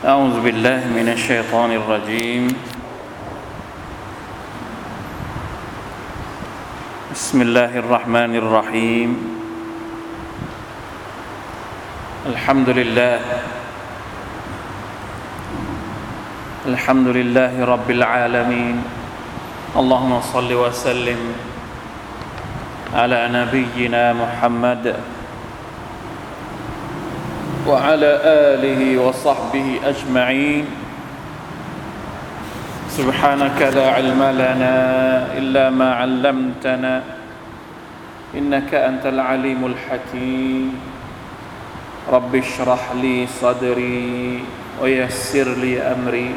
أعوذ بالله من الشيطان الرجيم. بسم الله الرحمن الرحيم. الحمد لله. الحمد لله رب العالمين. اللهم صل وسلم على نبينا محمد وعلى آله وصحبه أجمعين. سبحانك لا علم لنا إلا ما علمتنا إنك أنت العليم الحكيم. رب اشرح لي صدري ويسر لي أمري.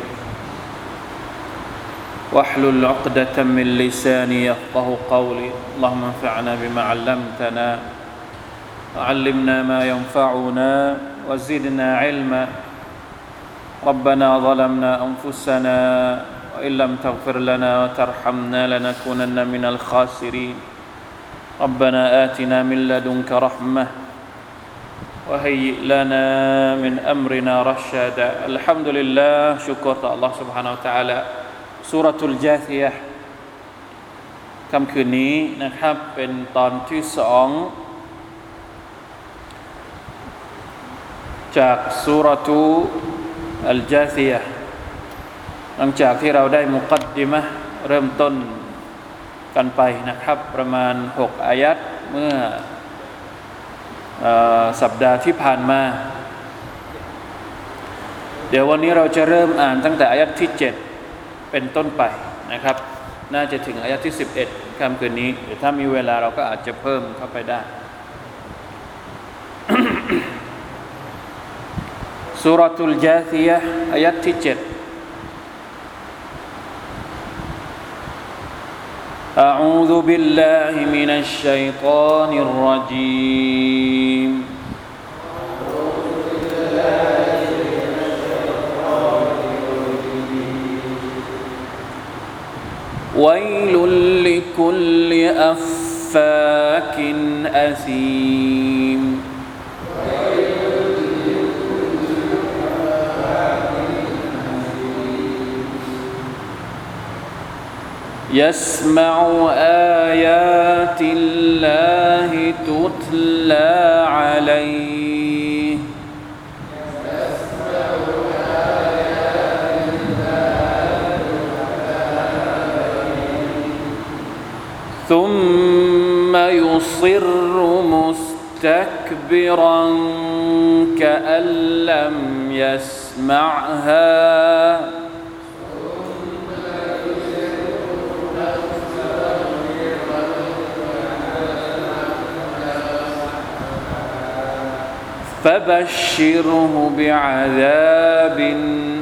واحلل عقدة من لساني يفقه قولي. اللهم انفعنا بما علمتنا وعلمنا ما ينفعنا. وزدنا علما ربنا ظلمنا انفسنا وان لم تغفر لنا وترحمنا لنكونن من الخاسرين ربنا اتنا من لدنك رحمه وهيئ لنا من امرنا رشدا الحمد لله شكر الله سبحانه وتعالى سوره الجاثيه ค่ำคืนนี้นะครับเป็นตอนที่สอง จากสุรทูอัลจาซียหลังจากที่เราได้มุกัดดิมะเริ่มต้นกันไปนะครับ ประมาณ 6 อายัดเมื่ออสัปดาห์ที่ผ่านมา เดี๋ยววันนี้เราจะเริ่มอ่านตั้งแต่อายัดที่ 7 เป็นต้นไปนะครับ น่าจะถึงอายัดที่ 11ค่ำคืนนี้หรือถ้ามีเวลาเราก็อาจจะเพิ่มเข้าไปได้ سورة الجاثية آيات تجد أعوذ بالله من الشيطان الرجيم. ويل لكل أفاك أثيم. يسمع آيات الله تتلى عليه. ثم يصر مستكبرا كأن لم يسمعها. فبشره بعذاب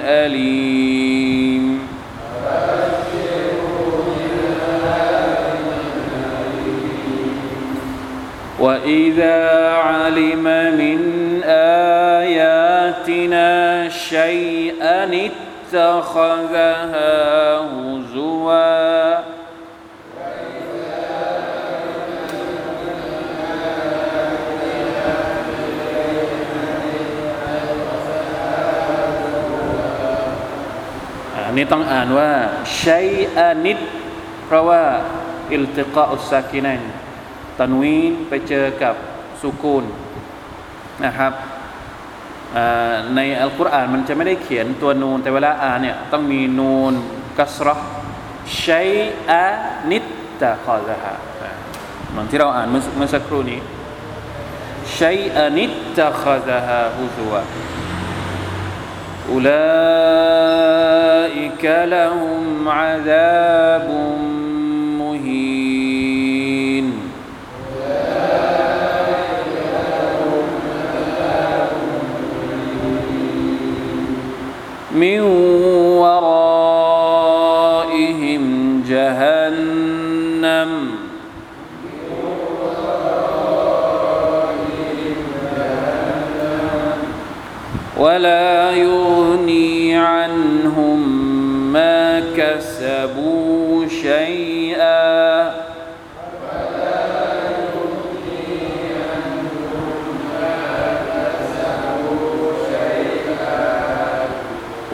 أليم. وإذا علم من آياتنا شيئا اتخذها هزواً อันนี้ต้องอ่านว่าใช้อานิดเพราะว่าอิลติกาอุสากินันตันวีนไปเจอกับสุกูลนะครับในอัลกุรอานมันจะไม่ได้เขียนตัวนูน แต่เวลาอ่านเนี่ยต้องมีนูนกัสรอใช้อานิดตะคอซะฮะเหมือนที่เราอ่านเมื่อสักครู่นี้ใช้อานิดตะคอซะฮะฮุซัว أولئك لهم عذاب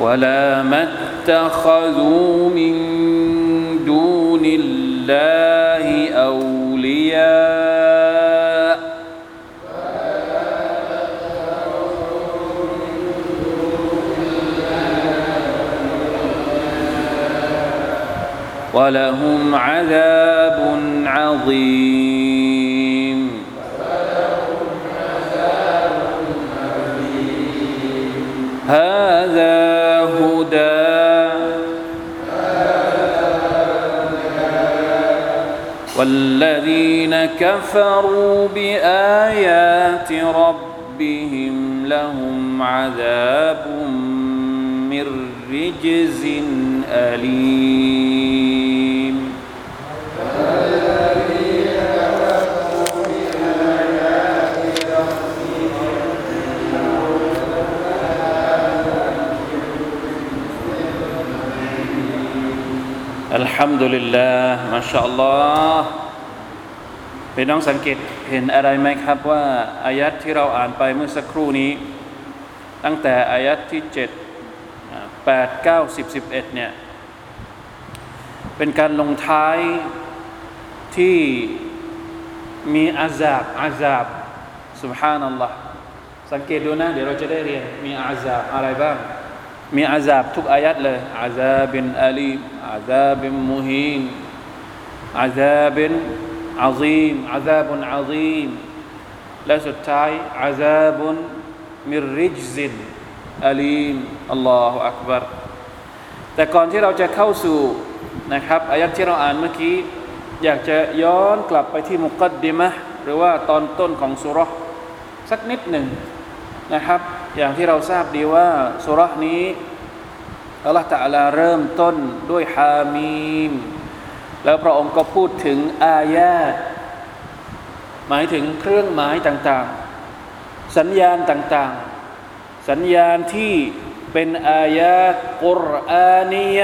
ولا ما اتخذوا من دون الله أولياء. ولهم عذاب عظيم. كفروا بآيات ربهم لهم عذاب من رجز أليم. الحمد لله ما شاء الله. พี่น้องสังเกตเห็นอะไรไหมครับว่าอายัดที่เราอ่านไปเมื่อสักครู่นี้ ตั้งแต่อายัดที่ 7 8 9 10 11เนี่ยเป็นการลงท้ายที่มีอาซาบอาซาบสุบฮานัลลอฮ์สังเกตดูนะ เดี๋ยวเราจะได้เรียนมีอาซาบอะไรบ้าง มีอาซาบทุกอายัดเลยอาซาบินอาลีอาซาบินมุฮีนอาซาบิน อาซีมอาซาบุนอาซีมและสุดท้ายอาซาบุนมิริจซินอาลีมอัลลอฮฺอักบารแต่ก่อนที่เราจะเข้าสู่นะครับอายัดที่เราอ่านเมื่อกี้ อยากจะย้อนกลับไปที่มุกัดดิมะหรือว่าตอนต้นของสุรสักนิดหนึ่งนะครับ อย่างที่เราทราบดีว่าสุรนี้อัลลอฮฺตะลาเริ่มต้นด้วยฮามีม แล้วพระองค์ก็พูดถึงอายาตหมายถึงเครื่องหมายต่างๆ สัญญาณต่างๆ สัญญาณที่เป็นอายาตกุรอานีย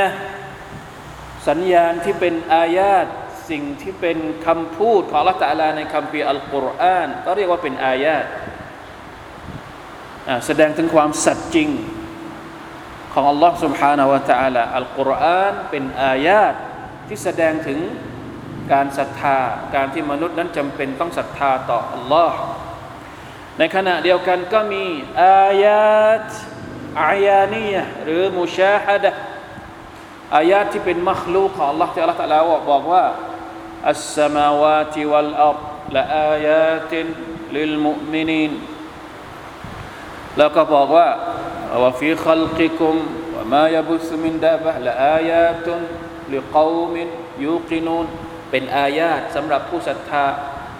สัญญาณที่เป็นอายาตสิ่งที่เป็นคำพูดของละตะลาในคำพีอัลกุรอานก็เรียกว่าเป็นอายาตแสดงถึงความสัตย์จริงของอัลลอฮ์ سبحانه และ تعالى อัลกุรอานเป็นอายาต ที่แสดงถึงการศรัทธาการที่มนุษย์นั้นจำเป็นต้องศรัทธาต่ออัลลอฮ์ในขณะเดียวกันก็มีอายาตอายานียหรือมุชาฮัดอายาตที่เป็นมัคลูของ Allah ที่ Allah ตะลาบอกว่าอัสสมาวาติวัลอัรละอายาตินลิลมุมินีนแล้วก็บอกว่าว่าฟีขัลกิคุมว่ามาบะละอายาตุน ลิกอมินยูกินูนเป็นอายาตสำหรับผู้ศรัทธา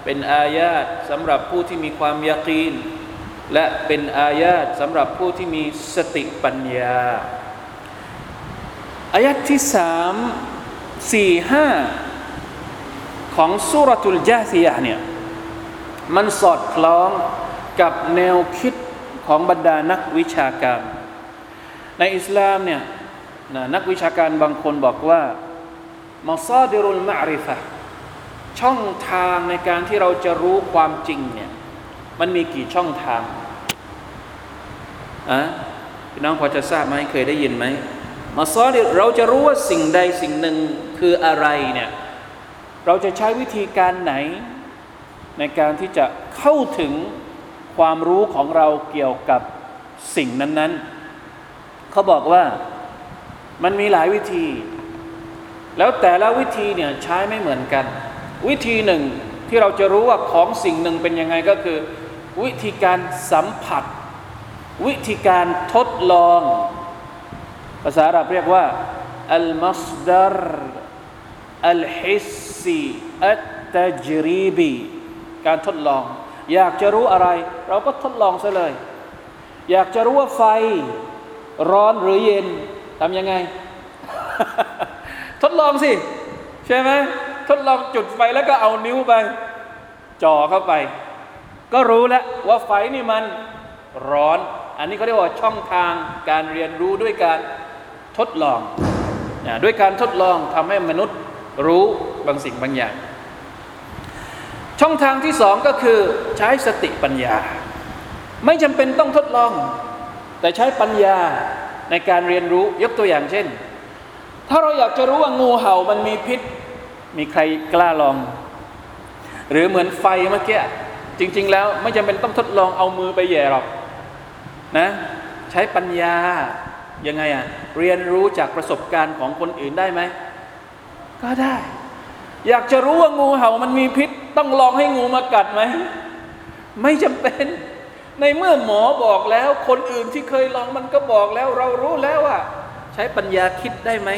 เป็นอายาตสำหรับผู้ที่มีความยากีน และเป็นอายาตสำหรับผู้ที่มีสติปัญญา อายัดที่สามสี่ห้าของสุรทุลจาซียะเนี่ยมันสอดคล้องกับแนวคิดของบรรดานักวิชาการ ในอิสลามเนี่ยนักวิชาการบางคนบอกว่า มาซาดิรุลมาริฟะช่องทางในการที่เราจะรู้ความจริงเนี่ยมันมีกี่ช่องทางอะพี่น้องพอจะทราบไหมเคยได้ยินไหมมาซอดิเราจะรู้ว่าสิ่งใดสิ่งหนึ่งคืออะไรเนี่ยเราจะใช้วิธีการไหน ในการที่จะเข้าถึงความรู้ของเราเกี่ยวกับสิ่งนั้น ๆ เขาบอกว่ามันมีหลายวิธี แล้วแต่ละวิธีเนี่ยใช้ไม่เหมือนกัน วิธีหนึ่งที่เราจะรู้ว่าของสิ่งหนึ่งเป็นยังไงก็คือ วิธีการสัมผัส วิธีการทดลอง ภาษาอาหรับเรียกว่าอัลมัสดารอัลฮิสซีอัตตจรีบีการทดลอง อยากจะรู้อะไร เราก็ทดลองซะเลย อยากจะรู้ว่าไฟร้อนหรือเย็นทำยังไง ทดลองสิ ใช่ไหมทดลองจุดไฟแล้วก็เอานิ้วไป จ่อเข้าไป ก็รู้แล้วว่าไฟนี่มันร้อน อันนี้เขาเรียกว่าช่องทางการเรียนรู้ด้วยการทดลองด้วยการทดลองทำให้มนุษย์รู้บางสิ่งบางอย่าง ช่องทางที่สองก็คือใช้สติปัญญา ไม่จำเป็นต้องทดลอง แต่ใช้ปัญญาในการเรียนรู้ยกตัวอย่างเช่น ถ้าเราอยากจะรู้ว่างูเห่ามันมีพิษ มีใครกล้าลอง หรือเหมือนไฟเมื่อกี้จริง ๆ แล้วไม่จำเป็นต้องทดลองเอามือไปแย่หรอกนะ ใช้ปัญญายังไงอะเรียนรู้จากประสบการณ์ของคนอื่นได้ไหมก็ได้ อยากจะรู้ว่างูเห่ามันมีพิษ ต้องลองให้งูมากัดไหมไม่จำเป็นในเมื่อหมอบอกแล้ว คนอื่นที่เคยลองมันก็บอกแล้ว เรารู้แล้วว่า ใช้ปัญญาคิดได้ไหม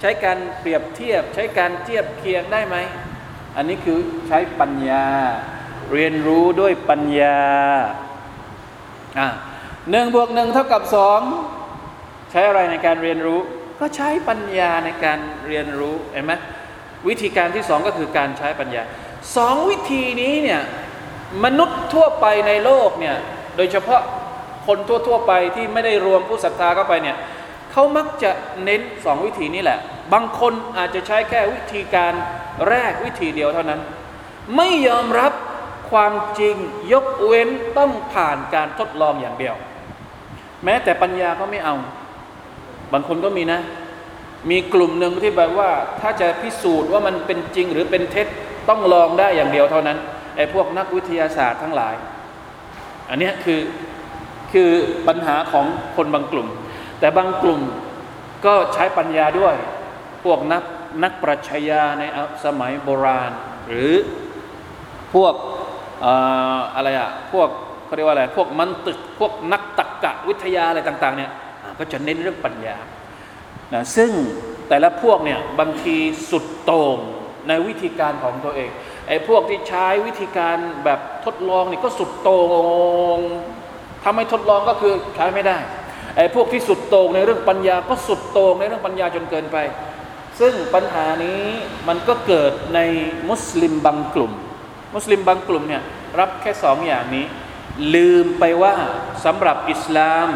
ใช้การเปรียบเทียบ ใช้การเทียบเคียงได้ไหม อันนี้คือใช้ปัญญา เรียนรู้ด้วยปัญญาอ่าหนึ่งบวกหนึ่งเท่ากับสองใช้อะไรในการเรียนรู้ ก็ใช้ปัญญาในการเรียนรู้เห็นไหมวิธีการที่สองก็คือการใช้ปัญญาสองวิธีนี้เนี่ยมนุษย์ทั่วไปในโลกเนี่ยโดยเฉพาะคนทั่วๆไปที่ไม่ได้รวมผู้ศรัทธาเข้าไปเนี่ย เขามักจะเน้นสองวิธีนี้แหละ บางคนอาจจะใช้แค่วิธีการแรกวิธีเดียวเท่านั้น ไม่ยอมรับความจริงยกเว้นต้องผ่านการทดลองอย่างเดียว แม้แต่ปัญญาก็ไม่เอา บางคนก็มีนะ มีกลุ่มหนึ่งที่แบบว่าถ้าจะพิสูจน์ว่ามันเป็นจริงหรือเป็นเท็จต้องลองได้อย่างเดียวเท่านั้นไอ้พวกนักวิทยาศาสตร์ทั้งหลาย อันนี้คือคือปัญหาของคนบางกลุ่ม แต่บางกลุ่มก็ใช้ปัญญาด้วย พวกนักนักปรัชญาในสมัยโบราณ หรือพวกอะไรอะพวกเขาเรียกว่าอะไรพวกมันตึกพวกนักตรรกะวิทยาอะไรต่างๆเนี่ยก็จะเน้นเรื่องปัญญานะซึ่งแต่ละพวกเนี่ยบางทีสุดโต่งในวิธีการของตัวเองไอ้พวกที่ใช้วิธีการแบบทดลองนี่ก็สุดโต่งทำให้ทดลองก็คือใช้ไม่ได้ ไอ้พวกที่สุดโต่งในเรื่องปัญญาก็สุดโต่งในเรื่องปัญญาจนเกินไป ซึ่งปัญหานี้มันก็เกิดในมุสลิมบางกลุ่ม มุสลิมบางกลุ่มเนี่ยรับแค่สองอย่างนี้ ลืมไปว่าสำหรับอิสลาม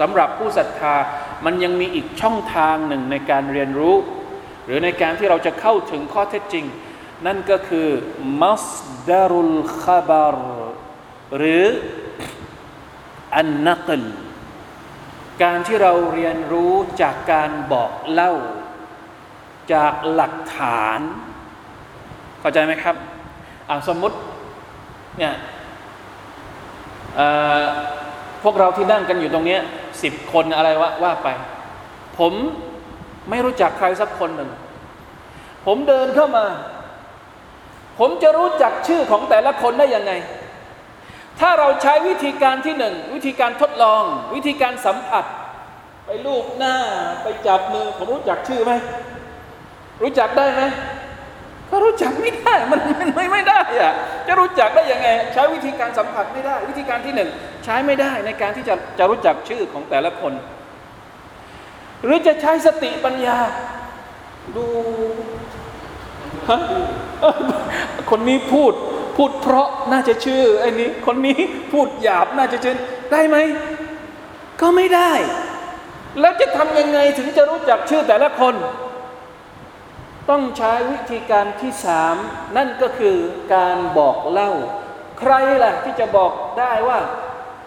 สำหรับผู้ศรัทธามันยังมีอีกช่องทางหนึ่งในการเรียนรู้ หรือในการที่เราจะเข้าถึงข้อเท็จจริง นั่นก็คือมัสดารุลขบารหรืออันนักล การที่เราเรียนรู้จากการบอกเล่า จากหลักฐาน เข้าใจไหมครับอ่าสมมติเนี่ยพวกเราที่นั่งกันอยู่ตรงนี้สิบคนอะไรวะว่าไป ผมไม่รู้จักใครสักคนหนึ่ง ผมเดินเข้ามา ผมจะรู้จักชื่อของแต่ละคนได้ยังไง ถ้าเราใช้วิธีการที่หนึ่งวิธีการทดลอง วิธีการสัมผัส ไปลูบหน้าไปจับมือผมรู้จักชื่อไหมรู้จักได้ไหมก็รู้จักไม่ได้มันไม่ไม่ได้อะจะรู้จักได้ยังไง ใช้วิธีการสัมผัสไม่ได้ วิธีการที่หนึ่งใช้ไม่ได้ในการที่จะจะรู้จักชื่อของแต่ละคน หรือจะใช้สติปัญญา ดูคนนี้พูด พูดเพราะน่าจะชื่อไอ้นี้คนนี้พูดหยาบน่าจะชื่อได้ไหม ก็ไม่ได้ แล้วจะทำยังไงถึงจะรู้จักชื่อแต่ละคน ต้องใช้วิธีการที่สามนั่นก็คือการบอกเล่า ใครล่ะที่จะบอกได้ว่า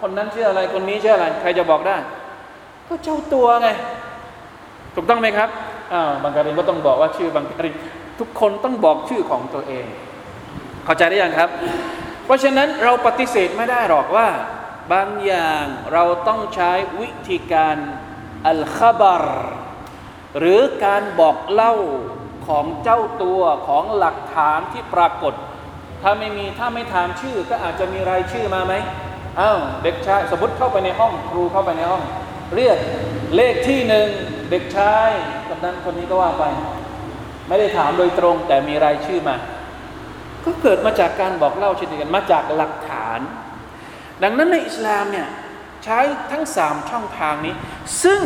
คนนั้นชื่ออะไรคนนี้ชื่ออะไร ใครจะบอกได้ ก็เจ้าตัวไง ถูกต้องไหมครับอ่าบางการินก็ต้องบอกว่าชื่อบางการินทุกคนต้องบอกชื่อของตัวเอง เข้าใจได้ยังครับ เพราะฉะนั้นเราปฏิเสธไม่ได้หรอกว่า บางอย่างเราต้องใช้วิธีการอัลคาบารหรือการบอกเล่าของเจ้าตัวของหลักฐานที่ปรากฏ ถ้าไม่มีถ้าไม่ถามชื่อก็อาจจะมีรายชื่อมาไหมอ้าวเด็กชายสมมติเข้าไปในห้องครูเข้าไปในห้อง เรียกเลขที่หนึ่งเด็กชายคนนั้นคนนี้ก็ว่าไป ไม่ได้ถามโดยตรงแต่มีรายชื่อมา ก็เกิดมาจากการบอกเล่าเช่นเดียวกันมาจากหลักฐาน ดังนั้นในอิสลามเนี่ยใช้ทั้งสามช่องทางนี้ ซึ่ง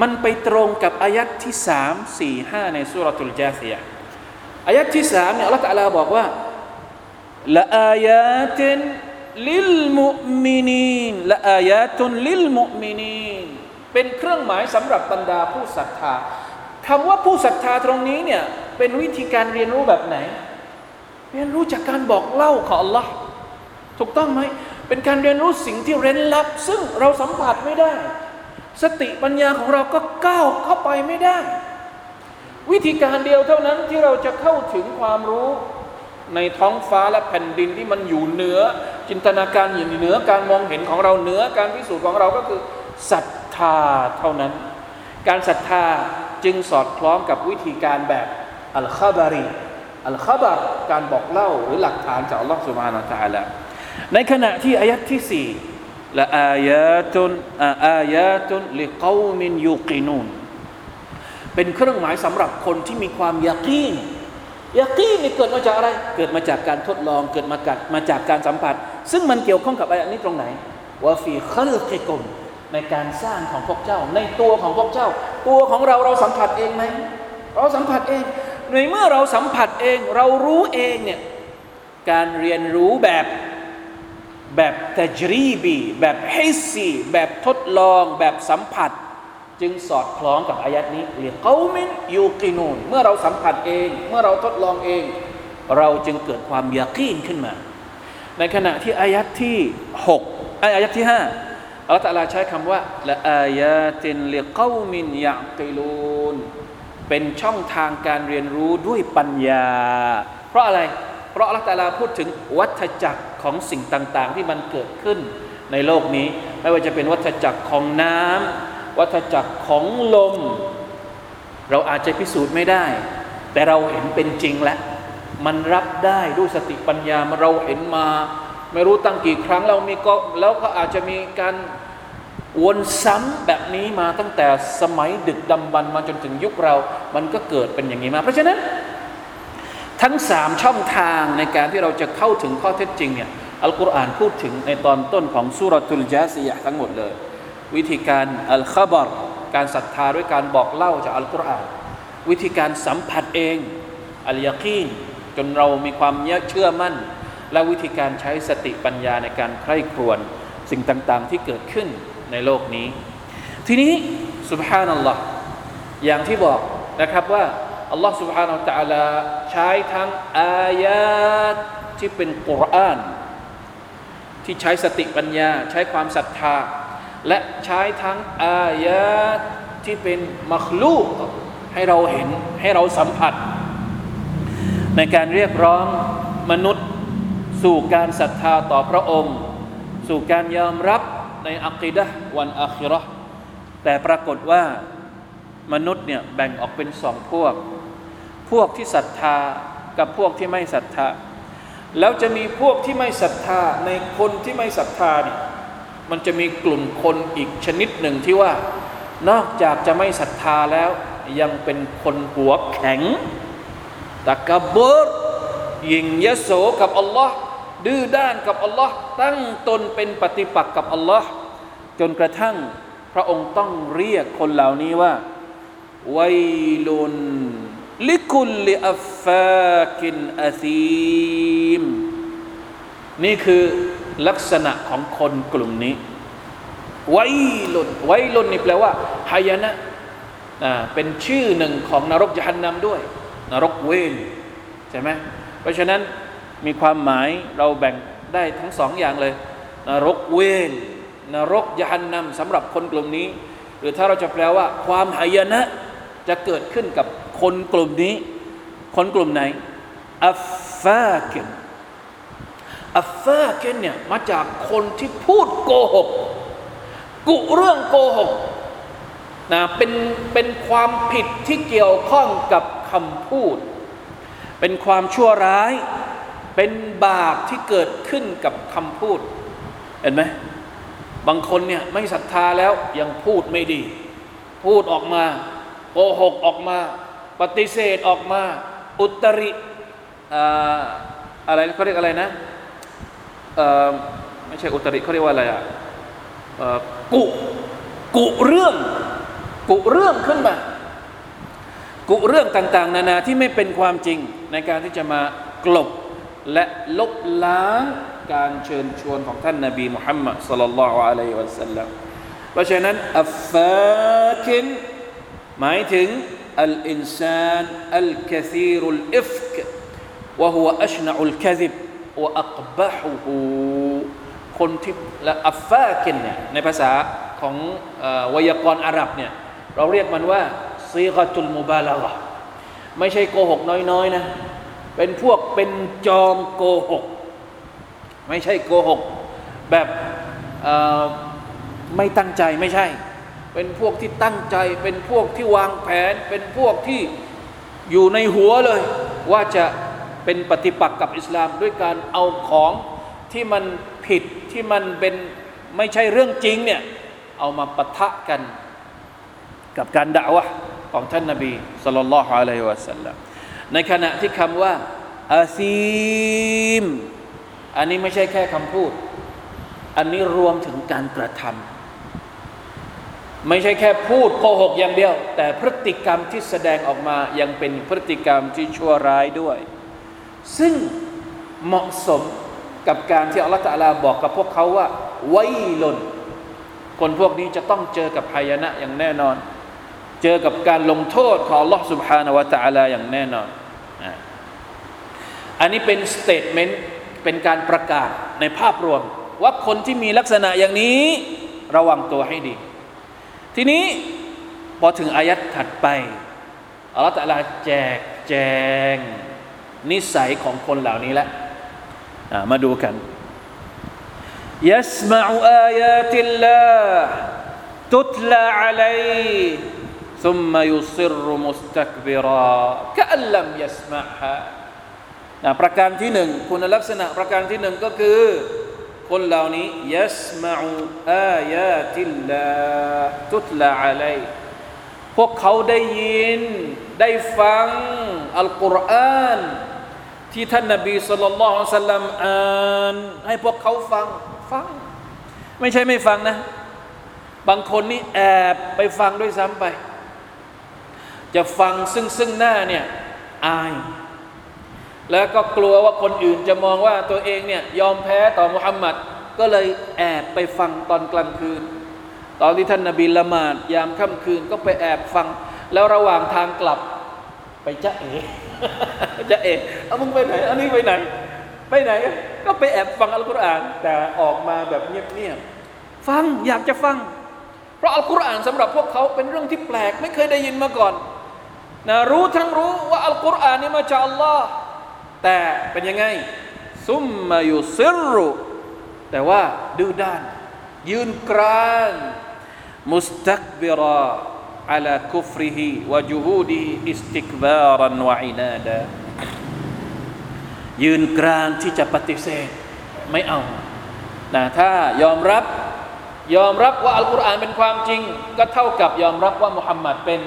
มันไปตรงกับอายัดที่สามสี่ห้าในสุรทูลจาซียอายัดที่สามเนี่ยอัลลอฮฺตะลาบอกว่าละอายาตินลิลมุมินีนละอายาตุนลิลมุมินีนเป็นเครื่องหมายสำหรับบรรดาผู้ศรัทธาคำว่าผู้ศรัทธาตรงนี้เนี่ยเป็นวิธีการเรียนรู้แบบไหน เรียนรู้จากการบอกเล่าของ Allah ถูกต้องไหม เป็นการเรียนรู้สิ่งที่เร้นลับ ซึ่งเราสัมผัสไม่ได้ สติปัญญาของเราก็ก้าวเข้าไปไม่ได้ วิธีการเดียวเท่านั้นที่เราจะเข้าถึงความรู้ ในท้องฟ้าและแผ่นดินที่มันอยู่เหนือ จินตนาการอยู่เหนือการมองเห็นของเราเหนือการพิสูจน์ของเราก็คือศรัทธาเท่านั้น การศรัทธาจึงสอดคล้องกับวิธีการแบบอัลคาบารี อัลคาบารการบอกเล่าหรือหลักฐานจากอัลลอฮฺสุบฮานาตะละในขณะที่อายัดที่สี่ละอายาตุนอายาตุนลิกอมินยูกินูนเป็นเครื่องหมายสำหรับคนที่มีความยากีนยากีนนี่เกิดมาจากอะไร เกิดมาจากการทดลองเกิดมาจากมาจากการสัมผัส ซึ่งมันเกี่ยวข้องกับอายัดนี้ตรงไหนว่าฟีขัลกิกุมในการสร้างของพวกเจ้า ในตัวของพวกเจ้า ตัวของเราเราสัมผัสเองไหมเราสัมผัสเอง ในเมื่อเราสัมผัสเองเรารู้เองเนี่ยการเรียนรู้แบบแบบตจรีบีแบบฮิซีแบบทดลองแบบสัมผัส จึงสอดคล้องกับอายัดนี้เรียกเขามินยูกินูนเมื่อเราสัมผัสเอง เมื่อเราทดลองเอง เราจึงเกิดความยากีนขึ้นมา ในขณะที่อายัดที่6อายัดที่5อัลลอฮฺตะลาใช้คำว่าละอายาตินเลียกามินยากิลูน เป็นช่องทางการเรียนรู้ด้วยปัญญา เพราะอะไร เพราะอัลตาลาพูดถึงวัฏจักรของสิ่งต่างๆ ที่มันเกิดขึ้นในโลกนี้ ไม่ว่าจะเป็นวัฏจักรของน้ำวัฏจักรของลม เราอาจจะพิสูจน์ไม่ได้ แต่เราเห็นเป็นจริงแล้ว มันรับได้ด้วยสติปัญญาเราเห็นมา ไม่รู้ตั้งกี่ครั้งเรามีก็แล้วก็อาจจะมีการ วนซ้ำแบบนี้มาตั้งแต่สมัยดึกดำบรรมาจนถึงยุคเรา มันก็เกิดเป็นอย่างนี้มา เพราะฉะนั้น ทั้งสามช่องทางในการที่เราจะเข้าถึงข้อเท็จจริงเนี่ยอัลกุรอานพูดถึงในตอนต้นของสุรทุลจาซียะทั้งหมดเลย วิธีการอัลคาบารการศรัทธาด้วยการบอกเล่าจากอัลกุรอาน วิธีการสัมผัสเองอัลยากีนจนเรามีความเชื่อมั่น และวิธีการใช้สติปัญญาในการใคร่ครวญสิ่งต่างๆที่เกิดขึ้น ในโลกนี้ ทีนี้สุบฮานัลลอฮ์อย่างที่บอกนะครับว่าอัลลอฮ์สุบฮานาอัลตะละใช้ทั้งอายะที่เป็นกุรอาน ที่ใช้สติปัญญา ใช้ความศรัทธา และใช้ทั้งอายะที่เป็นมัคลูกให้เราเห็นให้เราสัมผัส ในการเรียกร้องมนุษย์ สู่การศรัทธาต่อพระองค์ สู่การยอมรับ ในอัคีดะวันอาคิรอแต่ปรากฏว่ามนุษย์เนี่ยแบ่งออกเป็นสองพวก พวกที่ศรัทธากับพวกที่ไม่ศรัทธา แล้วจะมีพวกที่ไม่ศรัทธาในคนที่ไม่ศรัทธาเนี่ยมันจะมีกลุ่มคนอีกชนิดหนึ่งที่ว่า นอกจากจะไม่ศรัทธาแล้ว ยังเป็นคนหัวแข็งตะกบรยิงยโสกับอัลลอฮ์ ดื้อด้านกับอัลลอฮ์ตั้งตนเป็นปฏิปักษ์กับอัลลอฮ์จนกระทั่งพระองค์ต้องเรียกคนเหล่านี้ว่าวัยลุนลิคุลลิอัฟฟากินอาซีม นี่คือลักษณะของคนกลุ่มนี้วัยลุนวัยลุนนี่แปลว่าหายนะเป็นชื่อหนึ่งของนรกจหันนำด้วย นรกเวนใช่ไหมเพราะฉะนั้น มีความหมายเราแบ่งได้ทั้งสองอย่างเลย นรกเวนนรกยานนำสำหรับคนกลุ่มนี้ หรือถ้าเราจะแปลว่า ความหายนะจะเกิดขึ้นกับคนกลุ่มนี้ คนกลุ่มไหนอัฟฟาเกนอัฟฟาเกนเนี่ยมาจากคนที่พูดโกหก กุเรื่องโกหกนะเป็นเป็นความผิดที่เกี่ยวข้องกับคำพูด เป็นความชั่วร้าย เป็นบาปที่เกิดขึ้นกับคำพูด เห็นไหมบางคนเนี่ยไม่ศรัทธาแล้วยังพูดไม่ดี พูดออกมาโกหกออกมา ปฏิเสธออกมา อุตริอะไรเขาเรียกอะไรนะไม่ใช่อุตริเขาเรียกว่าอะไรอะกุกุเรื่องกุเรื่องขึ้นมากุเรื่องต่าง ๆ นานาที่ไม่เป็นความจริงในการที่จะมากลบ และลบล้างการเชิญชวนของท่านนาบีมุฮัมมัดสลลัลลอฮุอะลัยฮิวะสัลลัมเพราะฉะนั้นอัฟฟาคินหมายถึงอัลอินซานอัลคาซีรุลอิฟกวะฮุวอัชนะอุลคาซิบวะอักบะฮุฮูคนที่และอัฟฟาคินเนี่ยในภาษาของไวยากรณ์อาหรับเนี่ยเราเรียกมันว่าซีกตุลมุบาลาะไม่ใช่โกหกน้อยๆนะ เป็นพวกเป็นจอมโกหก ไม่ใช่โกหก แบบไม่ตั้งใจไม่ใช่ เป็นพวกที่ตั้งใจ เป็นพวกที่วางแผน เป็นพวกที่อยู่ในหัวเลย ว่าจะเป็นปฏิปักษ์กับอิสลามด้วยการเอาของที่มันผิดที่มันเป็นไม่ใช่เรื่องจริงเนี่ยเอามาปะทะกันกับการด่าวะของท่านนาบีสุลต่านละฮ์อะลัยฮิวะสัลลัม ในขณะที่คำว่าอาซีม อันนี้ไม่ใช่แค่คำพูด อันนี้รวมถึงการกระทำไม่ใช่แค่พูดโกหกอย่างเดียว แต่พฤติกรรมที่แสดงออกมายังเป็นพฤติกรรมที่ชั่วร้ายด้วย ซึ่งเหมาะสมกับการที่อัลลอฮฺตะลาบอกกับพวกเขาว่า ไว้ลน คนพวกนี้จะต้องเจอกับพายนะอย่างแน่นอน เจอกับการลงโทษของอัลลอฮฺ سبحانه และ تعالى อย่างแน่นอน อันนี้เป็นสเตทเมนต์เป็นการประกาศในภาพรวม ว่าคนที่มีลักษณะอย่างนี้ระวังตัวให้ดี ทีนี้พอถึงอายัดถัดไปอัลลอฮฺตะลาแจกแจงนิสัยของคนเหล่านี้แล้วมาดูกัน يسمع آيات الله تتلى عليه ثم يصر مستكبرا كأن لم يسمعها นะประการที่หนึ่งคุณลักษณะประการที่หนึ่งก็คือ คนเหล่านี้ยัสมาอูอายาติลลาตุตลาอะลัยพวกเขาได้ยินได้ฟังอัลกุรอานที่ท่านนบีสุลต่านละสัลลัมอ่านให้พวกเขาฟังฟัง ไม่ใช่ไม่ฟังนะ บางคนนี่แอบไปฟังด้วยซ้ำไป จะฟังซึ่งซึ่งหน้าเนี่ยอาย แล้วก็กลัวว่าคนอื่นจะมองว่าตัวเองเนี่ยยอมแพ้ต่อมุฮัมมัดก็เลยแอบไปฟังตอนกลางคืน ตอนที่ท่านนาบีละหมาดยามค่ำคืนก็ไปแอบฟัง แล้วระหว่างทางกลับไปจะเอ๋จะเอ๋เอามึงไปไหนอันนี้ไปไหน ไปไหน ก็ไปแอบฟังอัลกุรอาน แต่ออกมาแบบเงียบๆฟังอยากจะฟัง เพราะอัลกุรอานสำหรับพวกเขาเป็นเรื่องที่แปลกไม่เคยได้ยินมาก่อนนะรู้ทั้งรู้ว่าอัลกุรอานนี่มาจากอัลลอฮ์ แต่เป็นยังไงซุมมายุซิรุแต่ว่าดื้อด้าน ยืนกรานมุสตักบิร على كفره وجهوده استكبارا وعنادا ยืนกรานที่จะปฏิเสธไม่เอานะถ้ายอมรับยอมรับว่าอัลกุรอานเป็นความจริง ก็เท่ากับยอมรับว่ามุฮัมมัดเป็น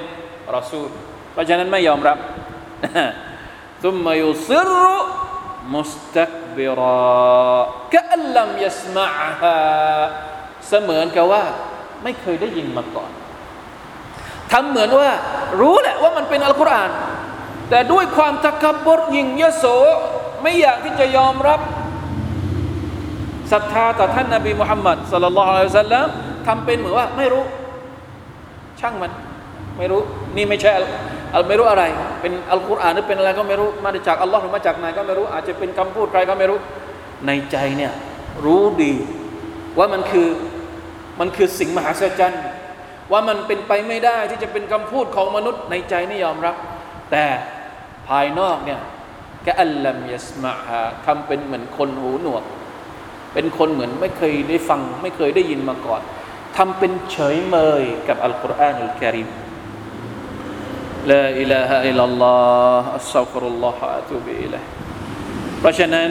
รอซูล เพราะฉะนั้นไม่ยอมรับ ซุมมายุซิรุมุสตักบิรากะอัลลัยัสมาฮาเสมือนกับว่า ไม่เคยได้ยินมาก่อนทำเหมือนว่า รู้แหละว่ามันเป็นอัลกุรอาน แต่ด้วยความตะกบบดยิงยโส ไม่อยากที่จะยอมรับศรัทธาต่อท่านนาบีมุฮัมมัดสัลลัลลอฮุอะลัยฮิสัลลัมทำเป็นเหมือนว่าไม่รู้ ช่างมัน ไม่รู้ นี่ไม่ใช่ อัลไม่รู้อะไร เป็นอัลกุรอานหรือเป็นอะไรก็ไม่รู้มาจากอัลลอฮ์หรือมาจากไหนก็ไม่รู้ อาจจะเป็นคำพูดใครก็ไม่รู้ ในใจเนี่ยรู้ดี ว่ามันคือมันคือสิ่งมหัศจรรย์ว่ามันเป็นไปไม่ได้ที่จะเป็นคำพูดของมนุษย์ในใจนี่ยอมรับ แต่ภายนอกเนี่ยแกอัลลัมยัสมาฮาทำเป็นเหมือนคนหูหนวก เป็นคนเหมือนไม่เคยได้ฟัง ไม่เคยได้ยินมาก่อนทำเป็นเฉยเมยกับอัลกุรอาน الكريم لا إله إلا الله أستغفر الله وأتوب إليه เพราะฉะนั้น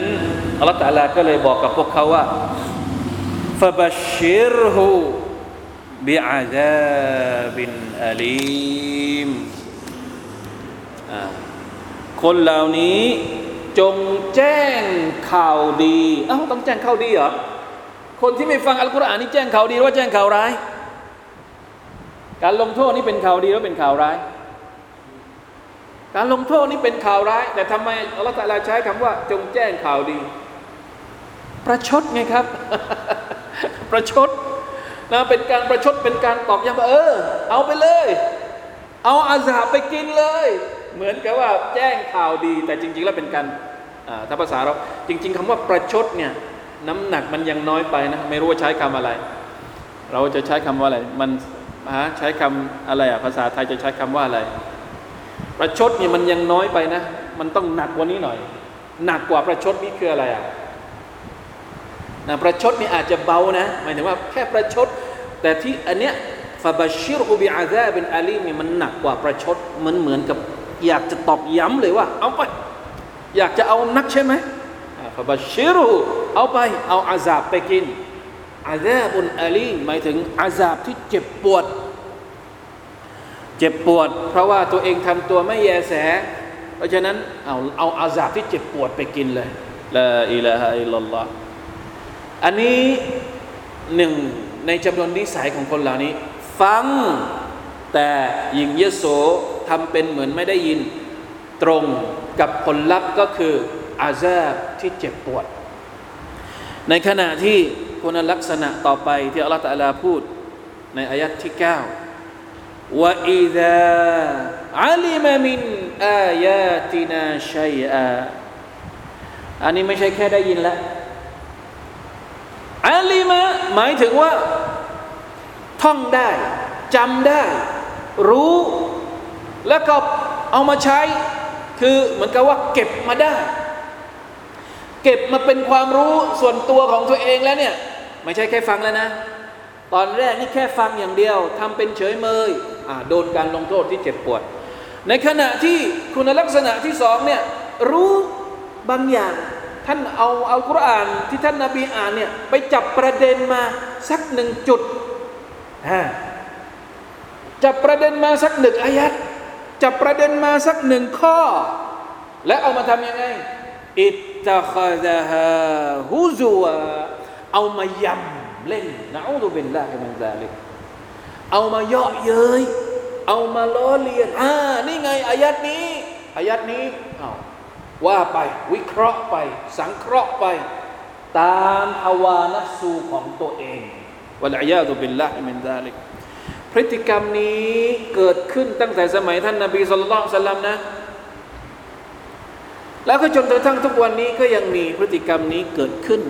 อัลลอฮฺ تعالى ก็เลยบอกกับพวกเขาว่าفبشره بعذاب أليم คนเหล่านี้จงแจ้งข่าวดีเอ้าต้องแจ้งข่าวดีเหรอคนที่ไม่ฟังอัลกุรอานนี่แจ้งข่าวดีหรือว่าแจ้งข่าวร้าย การลงโทษนี่เป็นข่าวดีหรือเป็นข่าวร้าย การลงโทษนี่เป็นข่าวร้าย แต่ทำไมอัลลอฮฺตะลาใช้คำว่า จงแจ้งข่าวดี ประชดไงครับ ประชดนะเป็นการประชดเป็นการตอกย้ำว่าเออ เอาไปเลย เอาอาซาไปกินเลย เหมือนกับว่าแจ้งข่าวดี แต่จริง ๆ แล้วเป็นการถ้าภาษาเราจริง ๆคำว่าประชดเนี่ยน้ำหนักมันยังน้อยไปนะ ไม่รู้ว่าใช้คำอะไรคเราจะใช้คำว่าอะไร มันฮะใช้คำอะไรอะภาษาไทยจะใช้คำว่าอะไร ประชดนี่มันยังน้อยไปนะ มันต้องหนักกว่านี้หน่อย หนักกว่าประชดนี่คืออะไรอะนะประชดนี่อาจจะเบานะหมายถึงว่าแค่ประชด แต่ที่อันเนี้ยฟาบาชิรฮูบิอาซาเป็นอาลีมีมันหนักกว่าประชดมันเหมือนกับ อยากจะตอกย้ำเลยว่า เอาไป อยากจะเอานักใช่ไหมฟาบาชิรูเอาไป เอาอาซาบไปกินอาซาบุนอาลีหมายถึงอาซาบที่เจ็บปวด เจ็บปวด เพราะว่าตัวเองทำตัวไม่แยแส เพราะฉะนั้นเอาเอาอาซาบที่เจ็บปวดไปกินเลยละอิลาฮะอิลลัลลอฮอันนี้หนึ่งในจำนวนนิสัยของคนเหล่านี้ ฟังแต่ยิงเยโสทำเป็นเหมือนไม่ได้ยิน ตรงกับผลลัพธ์ก็คืออาซาบที่เจ็บปวด ในขณะที่คุณลักษณะต่อไปที่อัลลอฮฺตะลาพูดในอายัดที่ 9 ว่าอิดะอัลิมมินอายาตินาชัยอาอันนี้ไม่ใช่แค่ได้ยินแล้วอาลิมะหมายถึงว่า ท่องได้จำได้ รู้ แล้วก็เอามาใช้ คือเหมือนกับว่าเก็บมาได้ เก็บมาเป็นความรู้ส่วนตัวของตัวเองแล้วเนี่ย ไม่ใช่แค่ฟังแล้วนะ ตอนแรกนี่แค่ฟังอย่างเดียวทำเป็นเฉยเมย โดนการลงโทษที่เจ็บปวด ในขณะที่คุณลักษณะที่สองเนี่ยรู้บางอย่างท่านเอาเอากุรอานที่ท่านนาบีอ่านเนี่ยไปจับประเด็นมาสักหนึ่งจุดจับประเด็นมาสักหนึ่งอายัดจับประเด็นมาสักหนึ่งข้อ และเอามาทำยังไงอิตตะคาดะฮาฮุซัวเอามายำเล่นنعوذ بالله من ذلك เอามาเยาะเย้ยเอามาล้อเลียนอ่านี่ไงอายะห์นี้อายะห์นี้เอาว่าไปวิเคราะห์ไป สังเคราะห์ไป ตาม هوى النفس ของตัวเอง والعياذ بالله من ذلك พฤติกรรมนี้เกิดขึ้นตั้งแต่สมัยท่านนาบี صلى الله عليه وسلم นะ แล้วก็จนกระทั่งทุกวันนี้ก็ยังมีพฤติกรรมนี้เกิดขึ้น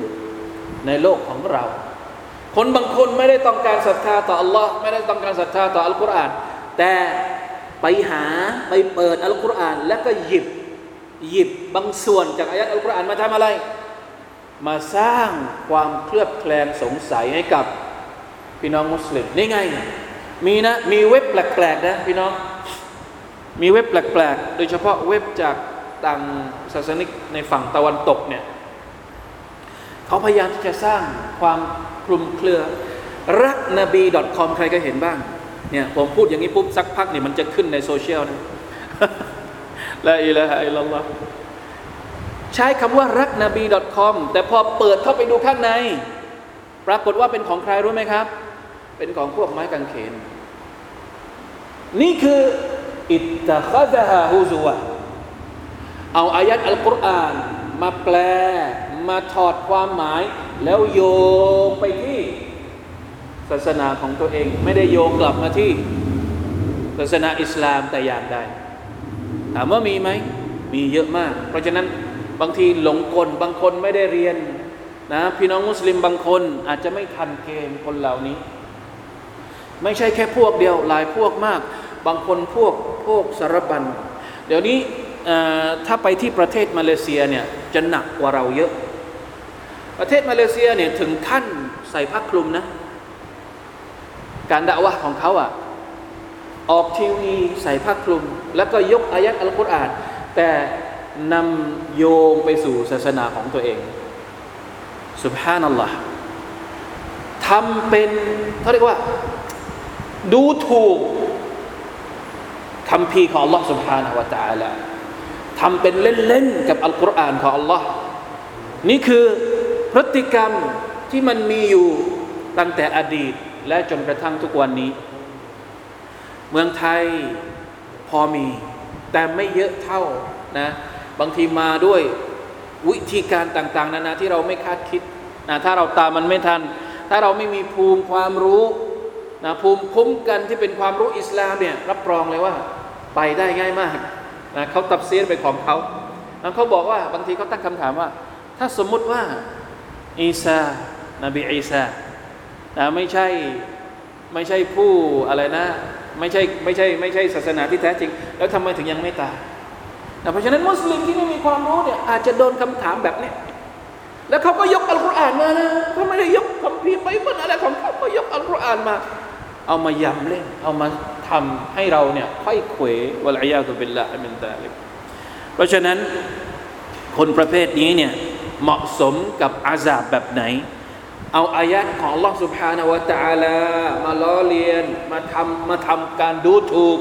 ในโลกของเรา คนบางคนไม่ได้ต้องการศรัทธาต่ออัลลอฮ์ไม่ได้ต้องการศรัทธาต่ออัลกุรอาน แต่ไปหาไปเปิดอัลกุรอาน แล้วก็หยิบหยิบบางส่วนจากอายัดอัลกุรอานมาทำอะไร มาสร้างความเคลือบแคลงสงสัยให้กับพี่น้องมุสลิมนี่ไง มีนะมีเว็บแปลกๆนะพี่น้องมีเว็บแปลกๆ โดยเฉพาะเว็บจากต่างศาสนิกในฝั่งตะวันตกเนี่ย เขาพยายามที่จะสร้างความคลุมเครือรักนบี .com ใครก็เห็นบ้างเนี่ยผมพูดอย่างนี้ปุ๊บสักพักเนี่ยมันจะขึ้นในโซเชียลนะละอิละฮะอิลลัลลอฮใช้คำว่ารักนบี .com แต่พอเปิดเข้าไปดูข้างใน ปรากฏว่าเป็นของใครรู้ไหมครับ เป็นของพวกไม้กางเขน นี่คืออิตตะคาดะฮาฮูซุวะเอาอายัดอัลกุรอานมาแปล มาถอดความหมาย แล้วโยงไปที่ ศาสนาของตัวเอง ไม่ได้โยงกลับมาที่ ศาสนาอิสลามแต่อย่างใดถามว่ามีไหมมีเยอะมาก เพราะฉะนั้นบางทีหลงกลบางคนไม่ได้เรียนนะพี่น้องมุสลิมบางคนอาจจะไม่ทันเกมคนเหล่านี้ ไม่ใช่แค่พวกเดียวหลายพวกมาก บางคนพวกพวกสารบัญเดี๋ยวนี้ถ้าไปที่ประเทศมาเลเซียเนี่ยจะหนักกว่าเราเยอะ ประเทศมาเลเซียเนี่ยถึงขั้นใส่ผ้าคลุมนะ การด่าวะของเขาอะออกทีวีใส่ผ้าคลุม แล้วก็ยกอายัดอัลกุรอาน แต่นำโยงไปสู่ศาสนาของตัวเองสุบฮานัลลอฮ์ทำเป็นเขาเรียกว่า ดูถูกคำพีของ Allah سبحانه และ تعالى ทำเป็นเล่นๆกับอัลกุรอานของ Allah นี่คือ พฤติกรรมที่มันมีอยู่ตั้งแต่อดีตและจนกระทั่งทุกวันนี้ เมืองไทยพอมี แต่ไม่เยอะเท่านะบางทีมาด้วยวิธีการต่างๆ นานาที่เราไม่คาดคิดนะถ้าเราตามมันไม่ทัน ถ้าเราไม่มีภูมิความรู้นะภูมิคุ้มกันที่เป็นความรู้อิสลามเนี่ยรับรองเลยว่า ไปได้ง่ายมากนะเขาตับเซียนเป็นของเขาแล้วเขาบอกว่าบางทีเขาตั้งคำถามว่า ถ้าสมมุติว่า อีซานบีอีซานะไม่ใช่ไม่ใช่ผู้อะไรนะ ไม่ใช่ไม่ใช่ไม่ใช่ศาสนาที่แท้จริง แล้วทำไมถึงยังไม่ตายนะเพราะฉะนั้นมุสลิมที่ไม่มีความรู้เนี่ยอาจจะโดนคำถามแบบนี้แล้วเขาก็ยกอัลกุรอานมานะเขาไม่ได้ยกคำพีไปบนอะไรของเขาก็ยกอัลกุรอานมา เอามายำเล่น เอามาทำให้เราเนี่ยค่อยเขววะลัยยาตุบิลละมินตาลิเพราะฉะนั้นคนประเภทนี้เนี่ย เหมาะสมกับอาซาบแบบไหน เอาอายัดของ Allah سبحانه และ تعالى มาล้อเลียนมาทำมาทำการดูถูก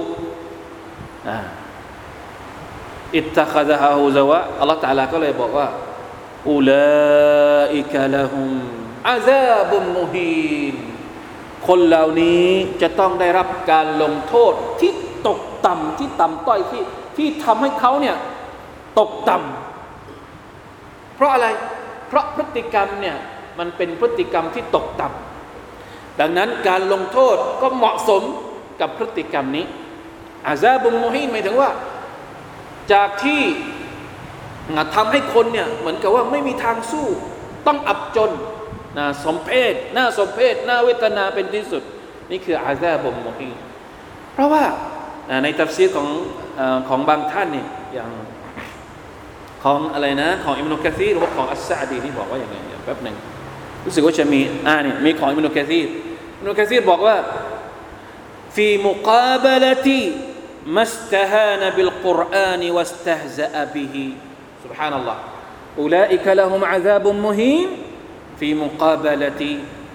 อิตตะคดะฮุซาวะ Allah تعالى ก็เลยบอกว่าอุลาอิกะละฮุมอาซาบุมมุฮีนคนเหล่านี้จะต้องได้รับการลงโทษที่ตกต่ำที่ต่ำต้อยที่ที่ทำให้เขาเนี่ยตกต่ำ เพราะอะไร เพราะพฤติกรรมเนี่ยมันเป็นพฤติกรรมที่ตกต่ำดังนั้นการลงโทษก็เหมาะสมกับพฤติกรรมนี้ อาซาบุมมุฮีนหมายถึงว่า จากที่ทำให้คนเนี่ยเหมือนกับว่าไม่มีทางสู้ ต้องอับจนนะสมเพศน่าสมเพศน่าเวทนาเป็นที่สุด นี่คืออาซาบุมมุฮีเพราะว่าในตัฟซีของของบางท่านเนี่ยอย่าง ของอะไรนะของอิมนุกะซีหรือว่าของอัสซาดีนี่บอกว่าอย่างไรแป๊บหนึ่งรู้สึกว่าจะมีอ่านี่มีของอิมนุกะซีอิมนุกะซีบอกว่า في مقابلة ما استهان بالقرآن واستهزأ به سبحان الله أولئك لهم عذاب مهين في مقابلة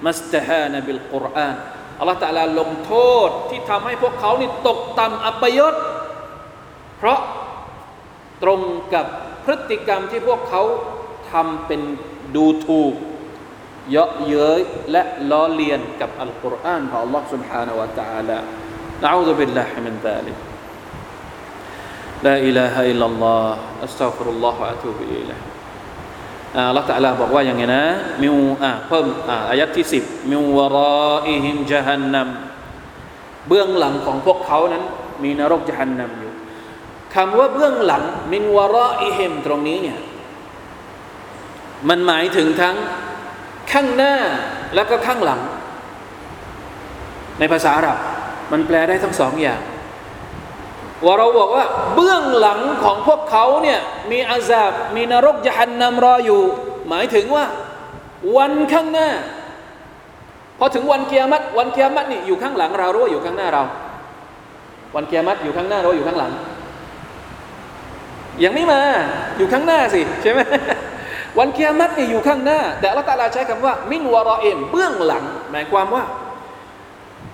ما استهان بالقرآن อัลลอฮฺตะลาลงโทษที่ทำให้พวกเขานี่ตกต่ำอัปยศเพราะ ตรงกับพฤติกรรมที่พวกเขาทำเป็นดูถูกเยาะเย้ยและล้อเลียนกับอัลกุรอานของ Allah سبحانه และ تعالى نعوذ بالله من ذلك لا إله إلا الله أستغفر الله وأتوب إليه อัลลอฮฺตะลาบอกว่าอย่างไงนะมิวอ่าเพิ่มอ่าอายัดที่สิบมิววรออิฮิมจฮันนัมเบื้องหลังของพวกเขานั้น มีนรกจฮันนัมอยู่ ่ คำว่าเบื้องหลังมินวารออิเฮมตรงนี้เนี่ยมันหมายถึงทั้งข้างหน้าแล้วก็ข้างหลัง ในภาษาอาหรับมันแปลได้ทั้งสองอย่างว่าเราบอกว่า เบื้องหลังของพวกเขาเนี่ยมีอาซาบมีนรกยหันนำรออยู่ หมายถึงว่า วันข้างหน้าพอถึงวันเกียรติวันเกียรตินี่อยู่ข้างหลังเราหรือว่าอยู่ข้างหน้าเรา วันเกียรติอยู่ข้างหน้าเราอยู่ข้างหลัง ยังไม่มาอยู่ข้างหน้าสิใช่ไหมวันเกียรตินี่อยู่ข้างหน้า แต่ละตาลาใช้คำว่า มินวารอเอ็มเบื้องหลัง หมายความว่า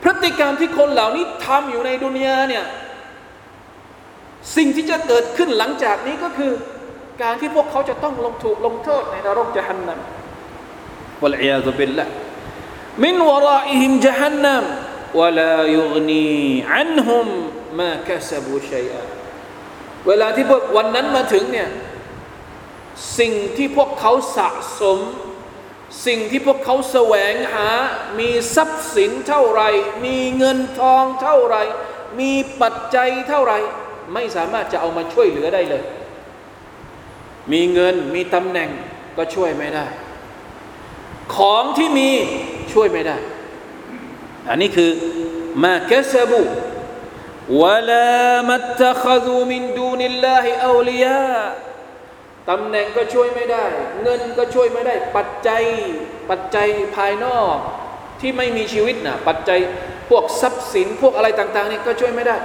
พฤติกรรมที่คนเหล่านี้ทำอยู่ในดุนยาเนี่ยสิ่งที่จะเกิดขึ้นหลังจากนี้ก็คือ การที่พวกเขาจะต้องลงถูกลงโทษในนรกจะหันนัมวะลัยยาซุบิลละมินวรออิฮิมจะหันนัมวะลายุกนีอันฮุมมาคัสบูชัยอะ เวลาที่พวกวันนั้นมาถึงเนี่ยสิ่งที่พวกเขาสะสม สิ่งที่พวกเขาแสวงหา มีทรัพย์สินเท่าไร มีเงินทองเท่าไร มีปัจจัยเท่าไร ไม่สามารถจะเอามาช่วยเหลือได้เลย มีเงินมีตำแหน่งก็ช่วยไม่ได้ ของที่มีช่วยไม่ได้ อันนี้คือมาเกสบู วะลามัตตะคดูมินดูนิลลาฮิอัลียาตำแหน่งก็ช่วยไม่ได้ เงินก็ช่วยไม่ได้ ปัจจัย ปัจจัยภายนอกที่ไม่มีชีวิตนะปัจจัยพวกทรัพย์สินพวกอะไรต่างๆนี่ก็ช่วยไม่ได้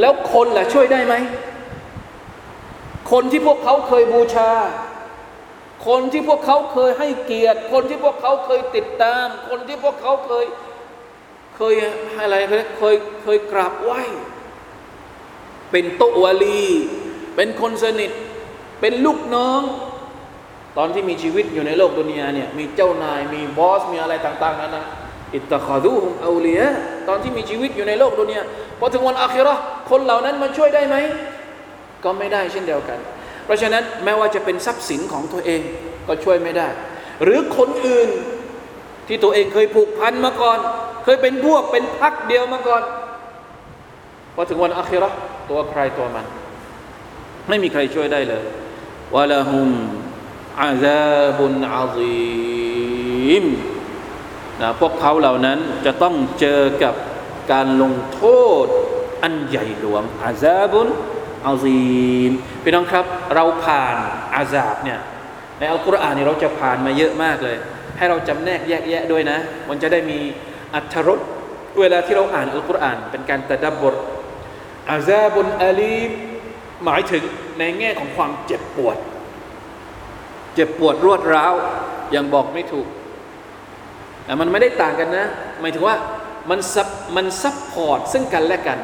แล้วคนล่ะช่วยได้ไหม คนที่พวกเขาเคยบูชา คนที่พวกเขาเคยให้เกียรติ คนที่พวกเขาเคยติดตาม คนที่พวกเขาเคยเคยอะไรเคยเคยกราบไหว้ เป็นโตวลี เป็นคนสนิท เป็นลูกน้อง ตอนที่มีชีวิตอยู่ในโลกดุนยาเนี่ยมีเจ้านายมีบอสมีอะไรต่างๆนั้นนะอิตตะคาดูฮุมเอูลียตอนที่มีชีวิตอยู่ในโลกดุนยาพอถึงวันอาคิรอคนเหล่านั้นมาช่วยได้ไหม ก็ไม่ได้เช่นเดียวกัน เพราะฉะนั้นแม้ว่าจะเป็นทรัพย์สินของตัวเองก็ช่วยไม่ได้ หรือคนอื่นที่ตัวเองเคยผูกพันมาก่อน เคยเป็นพวกเป็นพักเดียวมาก่อน พอถึงวันอาคิรอตัวใครตัวมัน ไม่มีใครช่วยได้เลยวะละหุมอาซาบุนอาซีมนะพวกเขาเหล่านั้นจะต้องเจอกับการลงโทษอันใหญ่หลวงอาซาบุนอาซีมพี่น้องครับ เราผ่านอาซาบเนี่ยในอัลกุรอานนี่เราจะผ่านมาเยอะมากเลย ให้เราจำแนกแยกแยะด้วยนะ มันจะได้มีอัธรสเวลาที่เราอ่านอัลกุรอานเป็นการตะดับบท อาซาบุนอาลีมหมายถึงในแง่ของความเจ็บปวด เจ็บปวดรวดร้าวยังบอกไม่ถูกแต่มันไม่ได้ต่างกันนะ หมายถึงว่ามันซับมันซับพอร์ตซึ่งกันและกัน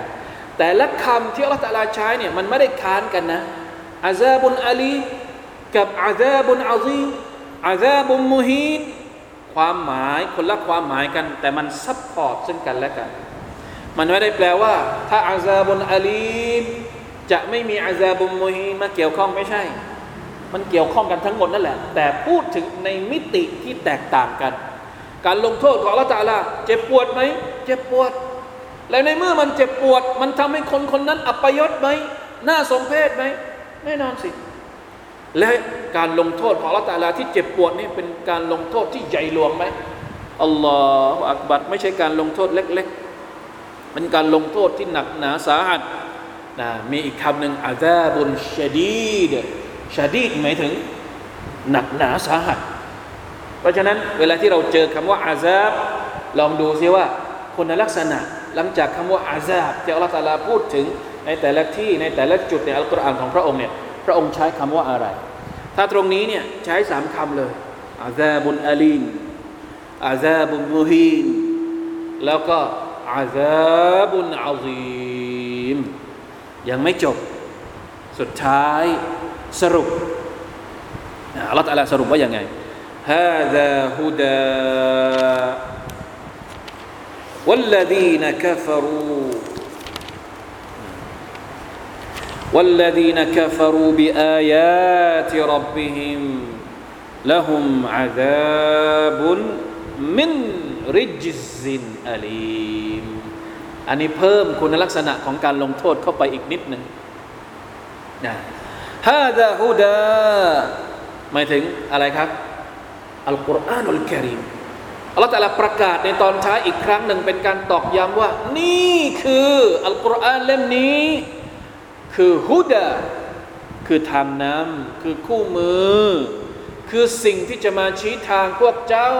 แต่ละคำที่อัลลอฮฺตะลาใช้เนี่ยมันไม่ได้ค้านกันนะอาซาบุนอาลีกับอาซาบุนอาซีعذاب مهين ความหมายคนละความหมายกัน แต่มัน support ซึ่งกันและกัน มันไม่ได้แปลว่า ถ้า عذاب أليم จะไม่มี عذاب مهين มาเกี่ยวข้องไม่ใช่ มันเกี่ยวข้องกันทั้งหมดนั่นแหละ แต่พูดถึงในมิติที่แตกต่างกัน การลงโทษของอัลลอฮฺ تعالى เจ็บปวดไหม เจ็บปวด แล้วในเมื่อมันเจ็บปวด มันทำให้คนคนนั้นอัปยศไหม น่าสมเพชไหม แน่นอนสิ และการลงโทษของละตาลาที่เจ็บปวดนี่เป็นการลงโทษที่ใหญ่หลวงไหมอัลลอฮฺอักบัดไม่ใช่การลงโทษเล็ก ๆ เป็นการลงโทษที่หนักหนาสาหัสนะมีอีกคำหนึ่งอาซาบุนชดีดชดีดหมายถึงหนักหนาสาหัส เพราะฉะนั้นเวลาที่เราเจอคำว่าอาซาบลองดูซิว่าคุณลักษณะหลังจากคำว่าอาซาบที่อัลลอฮฺตาลาพูดถึงในแต่ละที่ในแต่ละจุดในอัลกุรอานของพระองค์เนี่ยพระองค์ใช้คำว่าอะไร ถ้าตรงนี้เนี่ยใช้สามคำเลยอาซาบุนอาลีนอาซาบุนมูฮีนแล้วก็ อาซาบุนอาซีมยังไม่จบสุดท้ายสรุปอัลลอฮฺตาลาสรุปว่าอย่างไง هذا هدى والذين كفروا والذين كفروا بآيات ربهم لهم عذاب มินริจซินอาลีมอันนี้เพิ่มคุณลักษณะของการลงโทษเข้าไปอีกนิดหนึ่งนะฮาดาฮูดาหมายถึงอะไรครับ อัลกุรอานุลกิริมอัลลอฮฺแต่ละประกาศในตอนท้ายอีกครั้งหนึ่งเป็นการตอกย้ำว่า นี่คืออัลกุรอานเล่มนี้ คือฮุดาคือทางนำคือคู่มือ คือสิ่งที่จะมาชี้ทางพวกเจ้า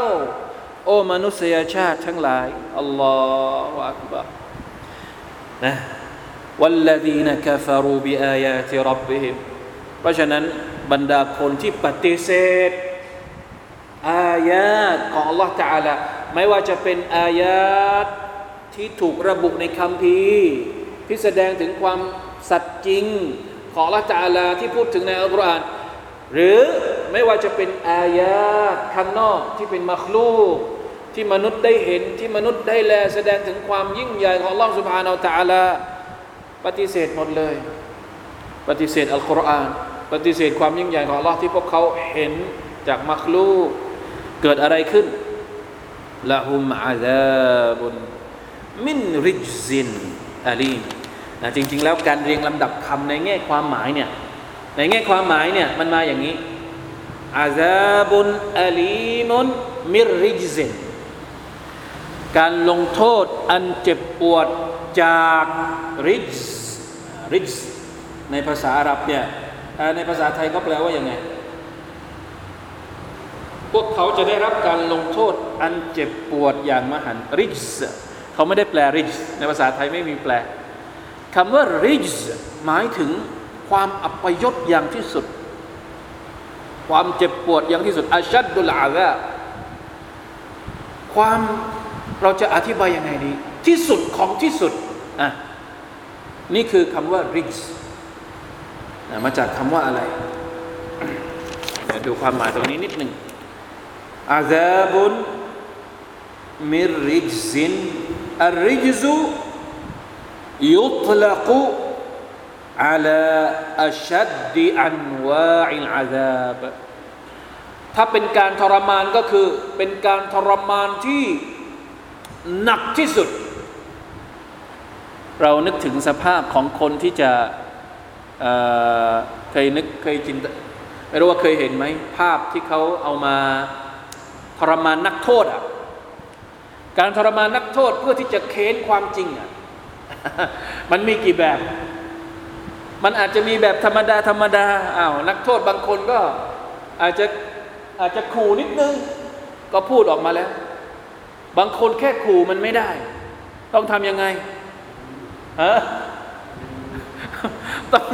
โอ้มนุษยชาติทั้งหลายอัลลอฮฺอักบะนะ والذين كفروا بآيات ربهم เพราะฉะนั้นบรรดาคนที่ปฏิเสธอายาตของ Allah Taala ไม่ว่าจะเป็นอายาตที่ถูกระบุในคำพีที่แสดงถึงความสัตย์จริง ของ Allah Taala ที่พูดถึงในอัลกุรอาน หรือไม่ว่าจะเป็นอายาข้างนอกที่เป็นมัคลูกที่มนุษย์ได้เห็นที่มนุษย์ได้แลแสดงถึงความยิ่งใหญ่ของ Allah Subhanahu Wa Taala ปฏิเสธหมดเลย ปฏิเสธอัลกุรอานปฏิเสธความยิ่งใหญ่ของ Allah ที่พวกเขาเห็นจากมัคลูกเกิดอะไรขึ้นละหุมอาซาบุนมินริจซินอาลีมนะจริง ๆ แล้วการเรียงลำดับคำในแง่ความหมายเนี่ย ในแง่ความหมายเนี่ยมันมาอย่างนี้อาซาบุนอาลีมุนมิริจซินการลงโทษอันเจ็บปวดจากริจริจในภาษาอาหรับเนี่ยในภาษาไทยก็แปลว่าอย่างไง พวกเขาจะได้รับการลงโทษอันเจ็บปวดอย่างมหันริจเขาไม่ได้แปลริจในภาษาไทยไม่มีแปลคำว่าริจหมายถึง ความอัปยศอย่างที่สุด ความเจ็บปวดอย่างที่สุดอาชัดดุลอาซาความเราจะอธิบายยังไงดี ที่สุดของที่สุดอะนี่คือคำว่าริจมาจากคำว่าอะไรเดี๋ยวดูความหมายตรงนี้นิดหนึ่งอาแวบุลมิริจซินอัลริจูยุทลักู อาลาอัชัดดีอันวาอิลอาซาบถ้าเป็นการทรมานก็คือเป็นการทรมานที่หนักที่สุด เรานึกถึงสภาพของคนที่จะเเคยนึกเคยจินไม่รู้ว่าเคยเห็นไหมภาพที่เขาเอามาทรมานนักโทษอะการทรมานนักโทษเพื่อที่จะเค้นความจริงอะมันมีกี่แบบ มันอาจจะมีแบบธรรมดาธรรมดาอ้าวนักโทษบางคนก็อาจจะอาจจะขู่นิดนึง ก็พูดออกมาแล้ว บางคนแค่ขู่มันไม่ได้ ต้องทำยังไงฮะต้อง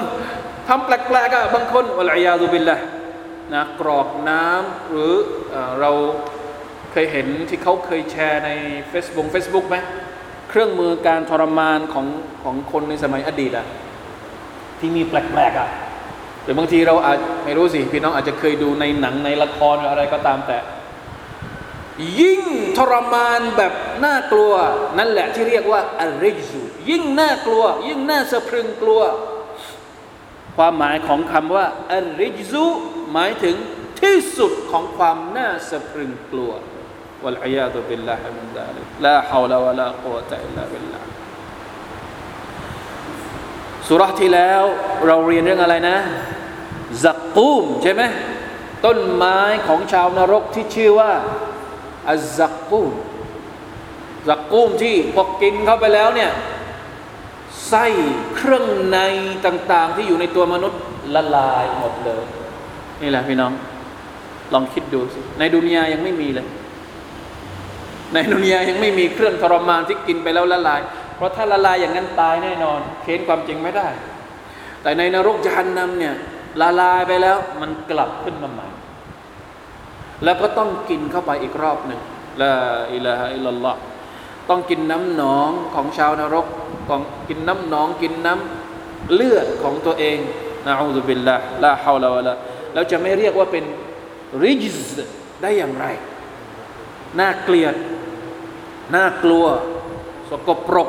ทำแปลกๆอะบางคนอัลอยาดุบิลละนะกรอกน้ำหรือเราเคยเห็นที่เขาเคยแชร์ใน Facebook Facebook ไหมเครื่องมือการทรมานของของคนในสมัยอดีตอะ ที่มีแปลกๆอะหรือบางทีเราอาจไม่รู้สิ พี่น้องอาจจะเคยดูในหนังในละครหรืออะไรก็ตามแต่ ยิ่งทรมานแบบน่ากลัว นั่นแหละที่เรียกว่าอัลริจูยิ่งน่ากลัว ยิ่งน่าสะพรึงกลัว ความหมายของคำว่าอัลริจูหมายถึงที่สุดของความน่าสะพรึงกลัว والعياذ بالله من ذلك لا حول ولا قوة إلا بالله สุรที่แล้วเราเรียนเรื่องอะไรนะซักกูมใช่ไหมต้นไม้ของชาวนรกที่ชื่อว่าอัซซักกูมซักกูมที่พอกินเข้าไปแล้วเนี่ยไส้เครื่องในต่าง ๆ ที่อยู่ในตัวมนุษย์ละลายหมดเลย นี่แหละพี่น้อง ลองคิดดูสิในดุนยายังไม่มีเลย ในดุนยายังไม่มีเครื่องทรมานที่กินไปแล้วละลาย เพราะถ้าละลายอย่างนั้นตายแน่นอน เค้นความจริงไม่ได้ แต่ในนรกจันนำเนี่ยละลายไปแล้วมันกลับขึ้นมาใหม่ แล้วก็ต้องกินเข้าไปอีกรอบหนึ่งละอิละฮะอิลลอฮ์ต้องกินน้ำหนองของชาวนรกของกินน้ำหนองกินน้ำเลือดของตัวเองนะอูซุบิลละลาฮาวลาวะละแล้วจะไม่เรียกว่าเป็นริจส์ได้อย่างไร น่าเกลียด น่ากลัว สกปรก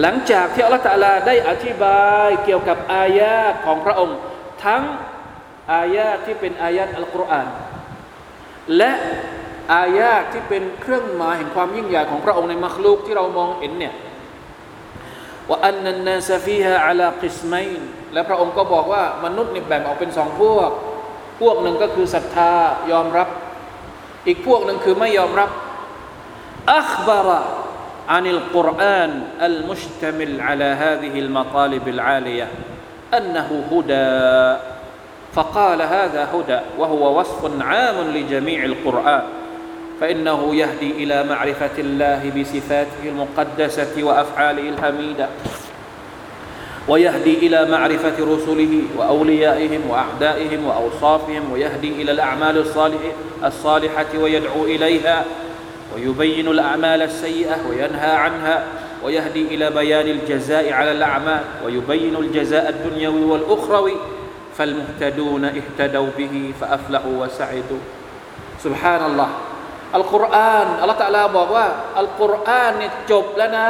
หลังจากที่อัลลอฮฺตาลาได้อธิบายเกี่ยวกับอายะของพระองค์ ทั้งอายะที่เป็นอายะอัลกุรอานและอายะที่เป็นเครื่องหมายแห่งความยิ่งใหญ่ของพระองค์ในมัคลูกที่เรามองเห็นเนี่ยว่าอันนันนาซฟีฮะอัลากิสไมนและพระองค์ก็บอกว่ามนุษย์นี่แบ่งออกเป็นสองพวก พวกหนึ่งก็คือศรัทธายอมรับ อีกพวกหนึ่งคือไม่ยอมรับอัคบาระ عن القرآن المشتمل على هذه المطالب العالية أنه هدى. فقال هذا هدى وهو وصف عام لجميع القرآن. فإنه يهدي إلى معرفة الله بصفاته المقدسة وأفعاله الحميدة. ويهدي إلى معرفة رسله وأوليائهم وأعدائهم وأوصافهم ويهدي إلى الأعمال الصالحة ويدعو إليها. ويبين الأعمال السيئة وينهى عنها ويهدي إلى بيان الجزاء على الأعمال ويبين الجزاء الدنيوي والأخروي فالمهتدون اهتدوا به فأفلحوا وسعدوا سبحان الله อัลกุรอานอัลลอฮฺตะลาบอกว่าอัลกุรอานเนี่ยจบแล้วนะ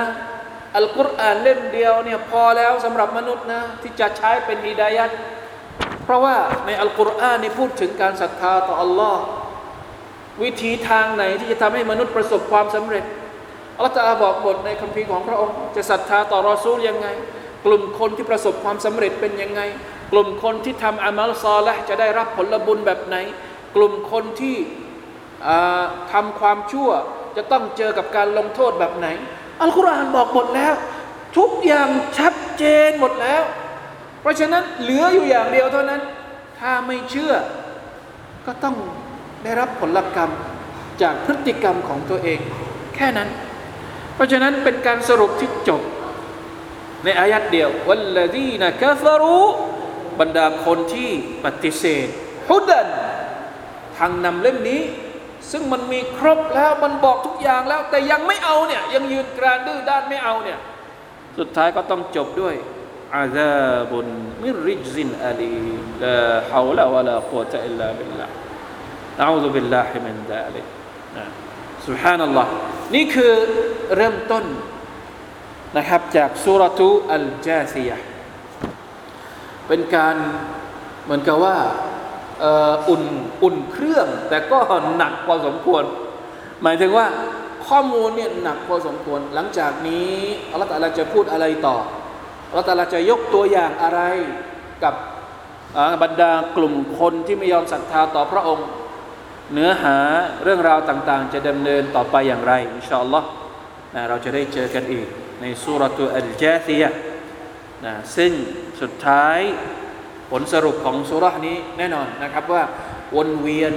อัลกุรอานเล่มเดียวเนี่ยพอแล้วสำหรับมนุษย์นะที่จะใช้เป็นฮิดายัดเพราะว่าในอัลกุรอานนี่พูดถึงการศรัทธาต่ออัลลอฮ์ วิธีทางไหนที่จะทำให้มนุษย์ประสบความสำเร็จอัลลอฮฺตะลาบอกบทในคัมภีร์ของพระองค์ จะศรัทธาต่อรอซูลยังไง กลุ่มคนที่ประสบความสำเร็จเป็นยังไง กลุ่มคนที่ทำอามัลซอละจะได้รับผลบุญแบบไหน กลุ่มคนที่ทำความชั่วจะต้องเจอกับการลงโทษแบบไหน อัลกุรอานบอกหมดแล้ว ทุกอย่างชัดเจนหมดแล้ว เพราะฉะนั้นเหลืออยู่อย่างเดียวเท่านั้น ถ้าไม่เชื่อก็ต้อง ได้รับผลกรรมจากพฤติกรรมของตัวเอง แค่นั้น เพราะฉะนั้นเป็นการสรุปที่จบ ในอายัดเดียววัลลดีนะกาฟารุบรรดาคนที่ปฏิเสธฮุดันทางนำเล่มนี้ ซึ่งมันมีครบแล้วมันบอกทุกอย่างแล้ว แต่ยังไม่เอาเนี่ยยังยืนกรานดื้อด้านไม่เอาเนี่ยสุดท้ายก็ต้องจบด้วย عذاب من رجز أليم لا حول ولا قوة إلا بالله نعوذ بالله من ذلك นะ سبحان الله นี่คือเริ่มต้นนะครับจากสุรทูอัลจาซียะเป็นการเหมือนกับว่าอุ่นอุ่นเครื่อง แต่ก็หนักพอสมควร หมายถึงว่าข้อมูลเนี่ยหนักพอสมควร หลังจากนี้อัลลอฮฺจะพูดอะไรต่ออัลลอฮฺจะยกตัวอย่างอะไรกับบรรดากลุ่มคนที่ไม่ยอมศรัทธาต่อพระองค์ เนื้อหาเรื่องราวต่างๆ จะดำเนินต่อไปอย่างไรอินชาอัลลอฮ์นะเราจะได้เจอกันอีกในสุรทูอัลจาซียะนะซึ่งสุดท้ายผลสรุปของสุรษนี้แน่นอนนะครับว่าวนเวียน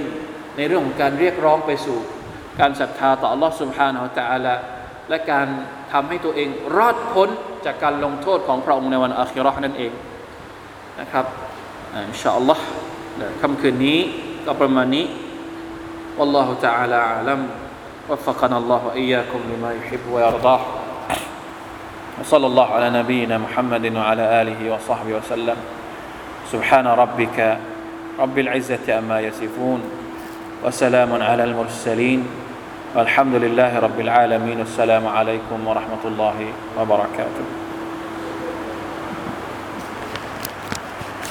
ในเรื่องของการเรียกร้องไปสู่ การศรัทธาต่อ Allah سبحانه และ تعالى และการทำให้ตัวเองรอดพ้นจากการลงโทษของพระองค์ในวันอาคิรอนั่นเองนะครับอินชาอัลลอฮ์ค่ำคืนนี้ก็ประมาณนี้ والله تعالى أعلم. وفقنا الله وإياكم لما يحب ويرضاه وصلى الله على نبينا محمد وعلى آله وصحبه وسلم. سبحان ربك رب العزة أما يصفون وسلام على المرسلين. والحمد لله رب العالمين. السلام عليكم ورحمة الله وبركاته.